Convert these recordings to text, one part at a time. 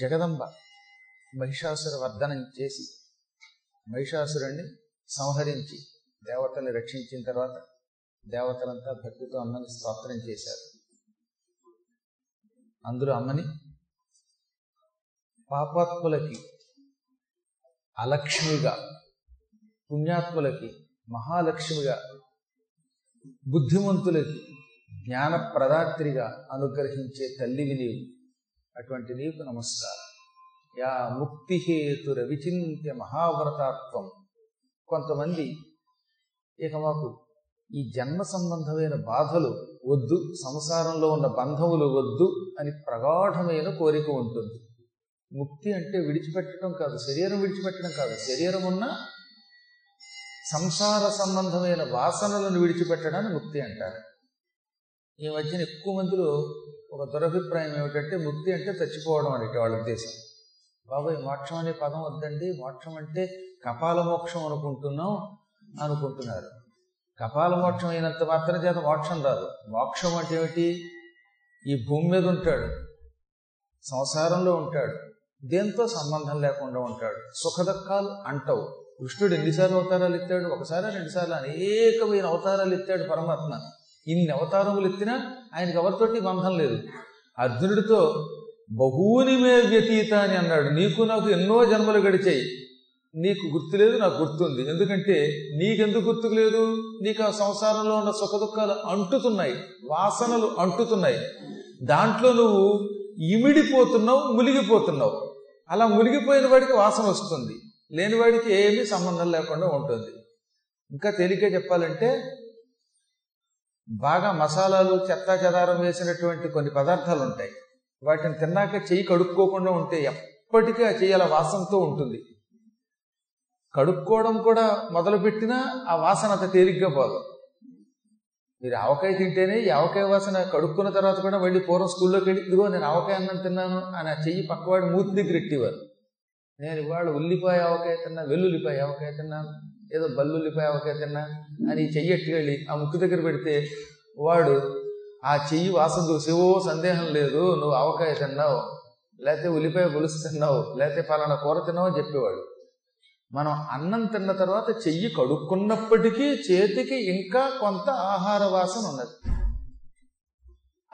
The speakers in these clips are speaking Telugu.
జగదంబ మహిషాసుర వర్ధనం చేసి మహిషాసురుణ్ణి సంహరించి దేవతల్ని రక్షించిన తర్వాత దేవతలంతా భక్తితో అమ్మని స్తోత్రం చేశారు. అందులో అమ్మని పాపాత్ములకి అలక్ష్మిగా పుణ్యాత్ములకి మహాలక్ష్మిగా బుద్ధిమంతులకి జ్ఞాన ప్రదాత్రిగా అనుగ్రహించే తల్లివి నీవు. అటువంటి నీకు నమస్కారం. యా ముక్తిహేతుర విచింత్య మహావ్రతాత్వం. కొంతమంది ఇక మాకు ఈ జన్మ సంబంధమైన బాధలు వద్దు సంసారంలో ఉన్న బంధములు వద్దు అని ప్రగాఢమైన కోరిక ఉంటుంది. ముక్తి అంటే విడిచిపెట్టడం కాదు శరీరం విడిచిపెట్టడం కాదు. శరీరం ఉన్న సంసార సంబంధమైన వాసనలను విడిచిపెట్టడాన్ని ముక్తి అంటారు. ఈ మధ్యన ఎక్కువ మందిలో ఒక దురభిప్రాయం ఏమిటంటే ముక్తి అంటే చచ్చిపోవడం అనేటి వాళ్ళ ఉద్దేశం. బాబాయ్ మోక్షం అనే పదం వద్దండి. మోక్షం అంటే కపాల మోక్షం అనుకుంటున్నాం అనుకుంటున్నారు. కపాల మోక్షం అయినంత మాత్రం చేత మోక్షం రాదు. మోక్షం అంటే ఏమిటి? ఈ భూమి మీద ఉంటాడు. సంసారంలో ఉంటాడు. దేంతో సంబంధం లేకుండా ఉంటాడు. సుఖదక్కాలు అంటవు. కృష్ణుడు ఎన్నిసార్లు అవతారాలు ఎత్తాడు? ఒకసారి రెండుసార్లు అనేకమైన అవతారాలు ఎత్తాడు పరమాత్మ. ఇన్ని అవతారములు ఎత్తినా ఆయనకి ఎవరితోటి బంధం లేదు. అర్జునుడితో బహూని మే వ్యతీత అని అన్నాడు. నీకు నాకు ఎన్నో జన్మలు గడిచాయి. నీకు గుర్తు లేదు నాకు గుర్తుంది. ఎందుకంటే నీకెందుకు గుర్తుకు లేదు? నీకు ఆ సంసారంలో ఉన్న సుఖదుఖాలు అంటుతున్నాయి. వాసనలు అంటుతున్నాయి. దాంట్లో నువ్వు ఇమిడిపోతున్నావు మునిగిపోతున్నావు. అలా మునిగిపోయిన వాడికి వాసన వస్తుంది. లేని వాడికి ఏమీ సంబంధం లేకుండా ఉంటుంది. ఇంకా తేలికే చెప్పాలంటే బాగా మసాలాలు చెత్త చెదారం వేసినటువంటి కొన్ని పదార్థాలు ఉంటాయి వాటిని తిన్నాక చెయ్యి కడుక్కోకుండా ఉంటే ఎప్పటికీ ఆ చెయ్యి అలా వాసనతో ఉంటుంది. కడుక్కోవడం కూడా మొదలుపెట్టినా ఆ వాసన అంత తేలిగ్గా పోదు. మీరు ఆవకాయ తింటేనే ఈ ఆవకాయ వాసన కడుక్కున్న తర్వాత కూడా మళ్ళీ పూర్వం స్కూల్లోకి వెళ్ళి ఇదిగో నేను ఆవకాయ అన్నం తిన్నాను అని ఆ చెయ్యి పక్కవాడు మూతి దగ్గర ఎట్టేవారు నేను ఇవాళ ఉల్లిపాయ ఆవకాయ తిన్నా వెల్లుల్లిపాయ ఆవకాయ తిన్నాను ఏదో బల్లుల్లిపాయ ఆవకాయ తిన్నా అని చెయ్యి ఎట్టుకెళ్ళి ఆ ముక్కు దగ్గర పెడితే వాడు ఆ చెయ్యి వాసన చూసేవో సందేహం లేదు నువ్వు ఆవకాయ తిన్నావు లేకపోతే ఉల్లిపాయ పులుసు తిన్నావు లేకపోతే పలానా కూర తిన్నావు అని చెప్పేవాడు. మనం అన్నం తిన్న తర్వాత చెయ్యి కడుక్కున్నప్పటికీ చేతికి ఇంకా కొంత ఆహార వాసన ఉన్నది.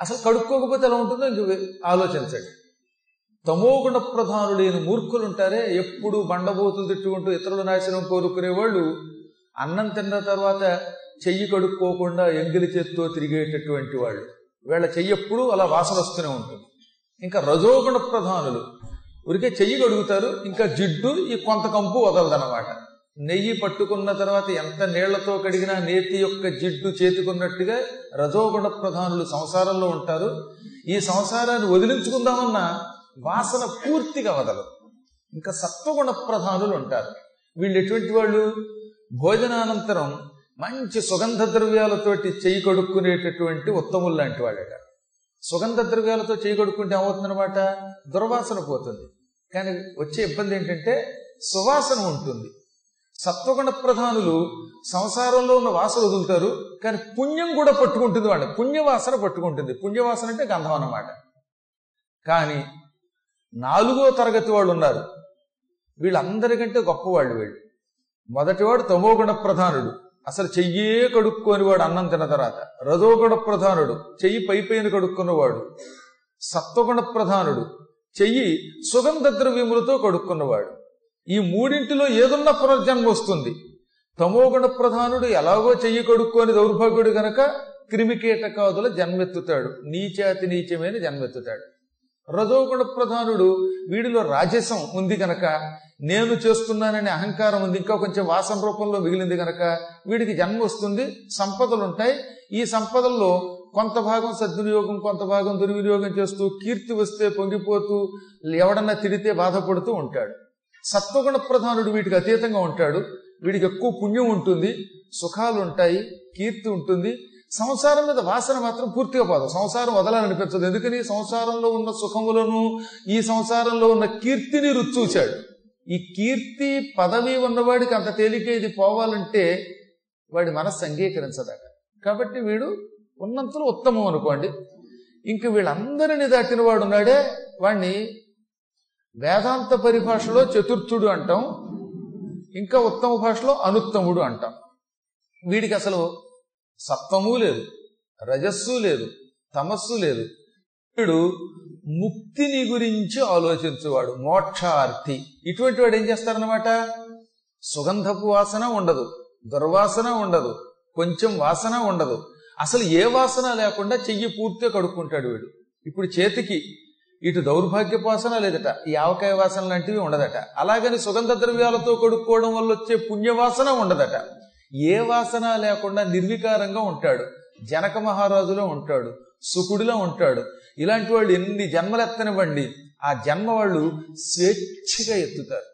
అసలు కడుక్కోకపోతే ఎలా ఉంటుందో ఇంక ఆలోచించండి. తమోగుణ ప్రధానులైన మూర్ఖులు ఉంటారే ఎప్పుడు బండబోతులు తిట్టుకుంటూ ఇతరుల నాశనం కోరుకునే వాళ్ళు అన్నం తిన్న తర్వాత చెయ్యి కడుక్కోకుండా ఎంగిలి చేత్తో తిరిగేటటువంటి వాళ్ళు. వీళ్ళ చెయ్యి ఎప్పుడు అలా వాసన వస్తూనే ఉంటుంది. ఇంకా రజోగుణ ప్రధానులు. ఉరికే చెయ్యి కడుగుతారు ఇంకా జిడ్డు ఈ కొంత కంపు వదలదనమాట నెయ్యి పట్టుకున్న తర్వాత ఎంత నీళ్ళతో కడిగినా నేతి యొక్క జిడ్డు చేతికున్నట్టుగా రజోగుణ ప్రధానులు సంసారంలో ఉంటారు. ఈ సంసారాన్ని వదిలించుకుందామన్నా వాసన పూర్తిగా వదలదు ఇంకా సత్వగుణ ప్రధానులు ఉంటారు. వీళ్ళు ఎటువంటి వాళ్ళు? భోజనానంతరం మంచి సుగంధ ద్రవ్యాలతోటి చేయి కడుక్కునేటటువంటి ఉత్తములు లాంటి వాళ్ళట సుగంధ ద్రవ్యాలతో చేయి కడుక్కుంటే ఏమవుతుందనమాట దుర్వాసన పోతుంది. కానీ వచ్చే ఇబ్బంది ఏంటంటే సువాసన ఉంటుంది. సత్వగుణ ప్రధానులు సంసారంలో ఉన్న వాసన వదులుతారు కానీ పుణ్యం కూడా పట్టుకుంటుంది వాళ్ళ పుణ్యవాసన పట్టుకుంటుంది. పుణ్యవాసన అంటే గంధం అన్నమాట. కానీ నాలుగో తరగతి వాళ్ళు ఉన్నారు వీళ్ళందరికంటే గొప్పవాళ్ళు వీళ్ళు. మొదటివాడు తమోగుణ ప్రధానుడు. అసలు చెయ్యే కడుక్కొని వాడు అన్నం తిన్న తర్వాత. రజోగుణ ప్రధానుడు. చెయ్యి పైపైన కడుక్కున్నవాడు. సత్వగుణ ప్రధానుడు. చెయ్యి సుగంధ ద్రవ్యములతో కడుక్కున్నవాడు. ఈ మూడింటిలో ఏదున్న పునర్జన్మ వస్తుంది? తమోగుణ ప్రధానుడు ఎలాగో చెయ్యి కడుక్కొని దౌర్భాగ్యుడు గనక క్రిమికీటకాదుల జన్మెత్తుతాడు. నీచాతి నీచమైన జన్మెత్తుతాడు. రజోగుణ ప్రధానుడు వీడిలో రాజసం ఉంది గనక నేను చేస్తున్నాననే అహంకారం ఉంది ఇంకా కొంచెం వాసన రూపంలో మిగిలింది గనక వీడికి జన్మ వస్తుంది సంపదలు ఉంటాయి. ఈ సంపదల్లో కొంత భాగం సద్వినియోగం కొంత భాగం దుర్వినియోగం చేస్తూ కీర్తి వస్తే పొంగిపోతూ ఎవడన్నా తిడితే బాధపడుతూ ఉంటాడు. సత్వగుణ ప్రధానుడు వీటికి అతీతంగా ఉంటాడు. వీడికి ఎక్కువ పుణ్యం ఉంటుంది సుఖాలు ఉంటాయి కీర్తి ఉంటుంది. సంసారం మీద వాసన మాత్రం పూర్తిగా పోదు సంసారం వదలాలనిపించదు. ఎందుకని? సంసారంలో ఉన్న సుఖములను ఈ సంసారంలో ఉన్న కీర్తిని రుచూచాడు ఈ కీర్తి పదవి ఉన్నవాడికి అంత తేలిక ఇది పోవాలంటే వాడి మనస్సు అంగీకరించదట. కాబట్టి వీడు ఉన్నంతలో ఉత్తమం అనుకోండి. ఇంక వీళ్ళందరినీ దాటిన వాడు ఉన్నాడే వాణ్ణి వేదాంత పరిభాషలో చతుర్థుడు అంటాం. ఇంకా ఉత్తమ భాషలో అనుత్తముడు అంటాం. వీడికి అసలు సత్వము లేదు రజస్సు లేదు తమస్సు లేదు. ఇప్పుడు ముక్తిని గురించి ఆలోచించేవాడు మోక్షార్థి ఇటువంటి వాడు ఏం చేస్తారనమాట సుగంధపు వాసన ఉండదు దుర్వాసన ఉండదు కొంచెం వాసన ఉండదు. అసలు ఏ వాసన లేకుండా చెయ్యి పూర్తిగా కడుక్కుంటాడు వీడు. ఇప్పుడు చేతికి ఇటు దౌర్భాగ్య వాసన లేదట ఈ ఆవకాయ వాసన లాంటివి ఉండదట. అలాగని సుగంధ ద్రవ్యాలతో కడుక్కోవడం వల్ల వచ్చే పుణ్యవాసన ఉండదట. ఏ వాసన లేకుండా నిర్వికారంగా ఉంటాడు. జనక మహారాజులో ఉంటాడు. సుకుడిలో ఉంటాడు. ఇలాంటి వాళ్ళు ఎన్ని జన్మలు ఎత్తనివ్వండి ఆ జన్మ వాళ్ళు స్వేచ్ఛగా ఎత్తుతారు.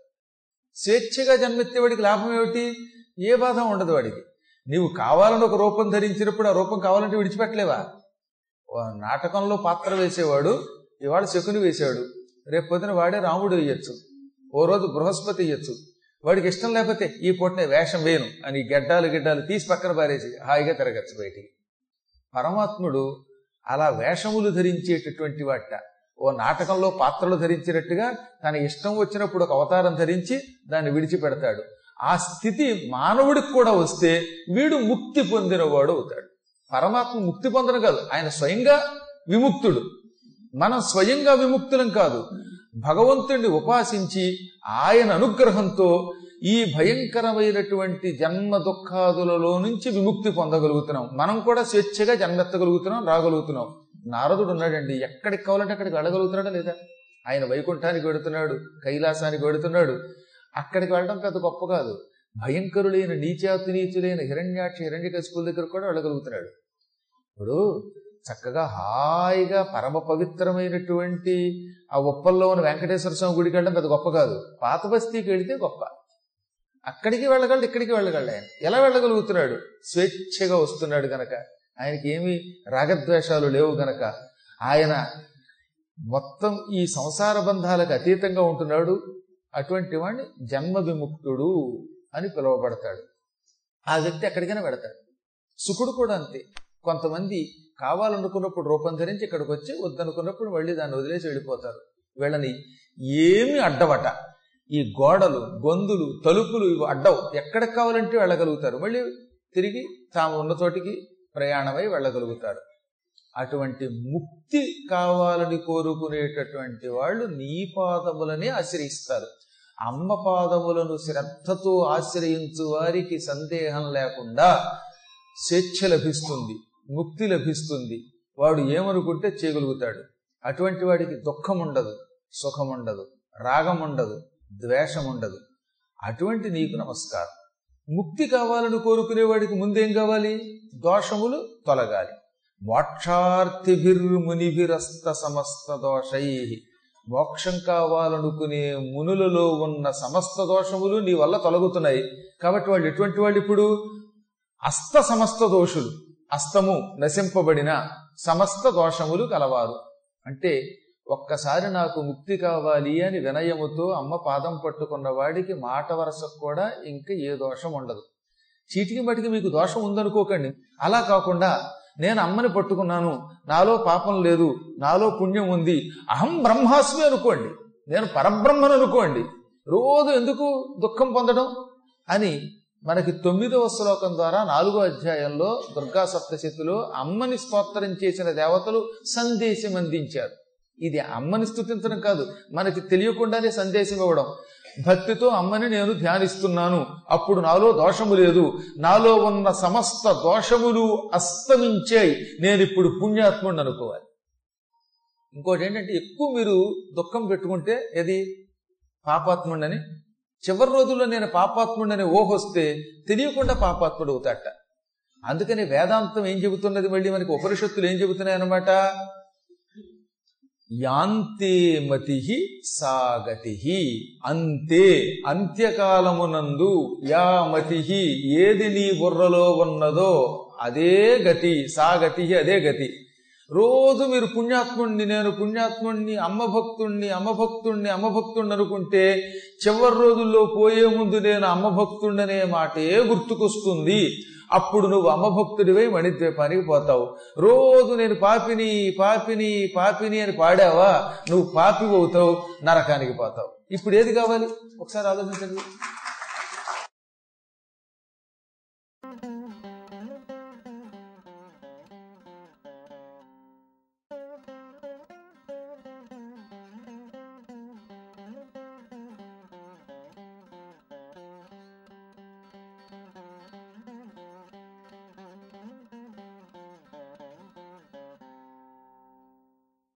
స్వేచ్ఛగా జన్మెత్తే వాడికి లాభం ఏమిటి? ఏ బాధ ఉండదు వాడికి. నీవు కావాలని ఒక రూపం ధరించినప్పుడు ఆ రూపం కావాలంటే విడిచిపెట్టలేవా? నాటకంలో పాత్ర వేసేవాడు ఇవాళ శకుని వేసాడు రేపు పొద్దున వాడే రాముడు వేయచ్చు. ఓ రోజు బృహస్పతి వేయచ్చు. వాడికి ఇష్టం లేకపోతే ఈ పూటనే వేషం వేయను అని గడ్డాలు గిడ్డాలు తీసి పక్కన పారేసి హాయిగా తిరగచ్చు బయటికి. పరమాత్ముడు అలా వేషములు ధరించేటటువంటి వాట. ఓ నాటకంలో పాత్రలు ధరించినట్టుగా తన ఇష్టం వచ్చినప్పుడు ఒక అవతారం ధరించి దాన్ని విడిచిపెడతాడు. ఆ స్థితి మానవుడికి కూడా వస్తే వీడు ముక్తి పొందినవాడు అవుతాడు. పరమాత్మ ముక్తి పొందడం కాదు ఆయన స్వయంగా విముక్తుడు. మనం స్వయంగా విముక్తులం కాదు. భగవంతుడిని ఉపాసించి ఆయన అనుగ్రహంతో ఈ భయంకరమైనటువంటి జన్మ దుఃఖాదులలో నుంచి విముక్తి పొందగలుగుతున్నాం. మనం కూడా స్వేచ్ఛగా జన్మెత్తగలుగుతున్నాం రాగలుగుతున్నాం. నారదుడు ఉన్నాడండి. ఎక్కడికి కావాలంటే అక్కడికి వెళ్ళగలుగుతున్నాడా లేదా? ఆయన వైకుంఠానికి వెడుతున్నాడు కైలాసానికి వెడుతున్నాడు. అక్కడికి వెళ్ళడం పెద్ద గొప్ప కాదు. భయంకరులైన నీచాతి హిరణ్యాక్ష హిరణ్యాక్ష హిరణ్యకశిపుల దగ్గర కూడా వెళ్ళగలుగుతున్నాడు. ఇప్పుడు చక్కగా హాయిగా పరమ పవిత్రమైనటువంటి ఆ ఉప్పల్లో ఉన్న వెంకటేశ్వర స్వామి గుడికి వెళ్ళడం పెద్ద గొప్ప కాదు. పాత బస్తీకి వెళితే గొప్ప. అక్కడికి వెళ్ళగలడు ఇక్కడికి వెళ్ళగలడు ఆయన. ఎలా వెళ్ళగలుగుతున్నాడు? స్వేచ్ఛగా వస్తున్నాడు గనక. ఆయనకి ఏమి రాగద్వేషాలు లేవు గనక. ఆయన మొత్తం ఈ సంసార బంధాలకు అతీతంగా ఉంటున్నాడు. అటువంటి వాడిని జన్మ విముక్తుడు అని పిలువబడతాడు. ఆ వ్యక్తి ఎక్కడికైనా పెడతాడు సుఖుడు కూడా అంతే. కొంతమంది కావాలనుకున్నప్పుడు రూపం ధరించి ఇక్కడికి వచ్చి వద్దనుకున్నప్పుడు మళ్ళీ దాన్ని వదిలేసి వెళ్ళిపోతారు. వీళ్ళని ఏమి అడ్డవట. ఈ గోడలు గొంతులు తలుపులు ఇవి అడ్డవు. ఎక్కడికి కావాలంటే వెళ్ళగలుగుతారు. మళ్ళీ తిరిగి తాము ఉన్న చోటికి ప్రయాణమై వెళ్ళగలుగుతారు. అటువంటి ముక్తి కావాలని కోరుకునేటటువంటి వాళ్ళు నీ పాదములనే ఆశ్రయిస్తారు. అమ్మ పాదములను శ్రద్ధతో ఆశ్రయించు వారికి సందేహం లేకుండా స్వేచ్ఛ లభిస్తుంది. ముక్తి లభిస్తుంది. వాడు ఏమనుకుంటే చేయగలుగుతాడు. అటువంటి వాడికి దుఃఖం ఉండదు సుఖం ఉండదు రాగం ఉండదు ద్వేషం ఉండదు అటువంటి నీకు నమస్కారం. ముక్తి కావాలని కోరుకునేవాడికి ముందేం కావాలి? దోషములు తొలగాలి. మోక్షార్థిభిర్మునిభిరస్త సమస్త దోషై మోక్షం కావాలనుకునే మునులలో ఉన్న సమస్త దోషములు నీ వల్ల తొలగుతున్నాయి. కాబట్టి వాళ్ళు ఎటువంటి వాళ్ళు ఇప్పుడు? అస్త సమస్త దోషులు. అస్తము నశింపబడిన సమస్త దోషములు కలవారు. అంటే ఒక్కసారి నాకు ముక్తి కావాలి అని వినయముతో అమ్మ పాదం పట్టుకున్న వాడికి మాట వరసకు కూడా ఇంకా ఏ దోషం ఉండదు. చీటికి మటికి మీకు దోషం ఉందనుకోకండి. అలా కాకుండా నేను అమ్మని పట్టుకున్నాను. నాలో పాపం లేదు. నాలో పుణ్యం ఉంది. అహం బ్రహ్మాస్మి అనుకోండి. నేను పరబ్రహ్మను అనుకోండి. రోజు ఎందుకు దుఃఖం పొందడం? అని మనకి తొమ్మిదవ శ్లోకం ద్వారా నాలుగో అధ్యాయంలో దుర్గా సప్తశతిలో అమ్మని స్తోత్రం చేసిన దేవతలు సందేశం అందించారు. ఇది అమ్మని స్థుతించడం కాదు మనకి తెలియకుండానే సందేశం ఇవ్వడం. భక్తితో అమ్మని నేను ధ్యానిస్తున్నాను అప్పుడు నాలో దోషము లేదు నాలో ఉన్న సమస్త దోషములు అస్తమించాయి నేను ఇప్పుడు పుణ్యాత్ముడిని అనుకోవాలి. ఇంకోటి ఏంటంటే ఎక్కువ మీరు దుఃఖం పెట్టుకుంటే ఏది? పాపాత్ముడని చివరి రోజుల్లో నేను పాపాత్ముడని ఓహొస్తే తెలియకుండా పాపాత్ముడు అవుతాట అందుకని వేదాంతం ఏం చెబుతున్నది మళ్ళీ మనకి ఉపనిషత్తులు ఏం చెబుతున్నాయి అనమాట యాంతే మతి సాగతి అంతే అంత్యకాలమునందు యా మతి ఏది నీ బుర్రలో ఉన్నదో అదే గతి సాగతి అదే గతి. రోజు మీరు పుణ్యాత్ముణ్ణి నేను పుణ్యాత్ముణ్ణి అమ్మ భక్తుణ్ణి అమ్మ భక్తుణ్ణి అమ్మ భక్తుణ్ణి అనుకుంటే చివరి రోజుల్లో పోయే ముందు నేను అమ్మ భక్తుణ్ణి అనే మాటే గుర్తుకొస్తుంది. అప్పుడు నువ్వు అమ్మభక్తుడివై మణిద్వీపానికి పోతావు. రోజు నేను పాపిని పాపిని పాపిని అని పాడావా? నువ్వు పాపి అవుతావు నరకానికి పోతావు. ఇప్పుడు ఏది కావాలి? ఒకసారి ఆలోచించండి.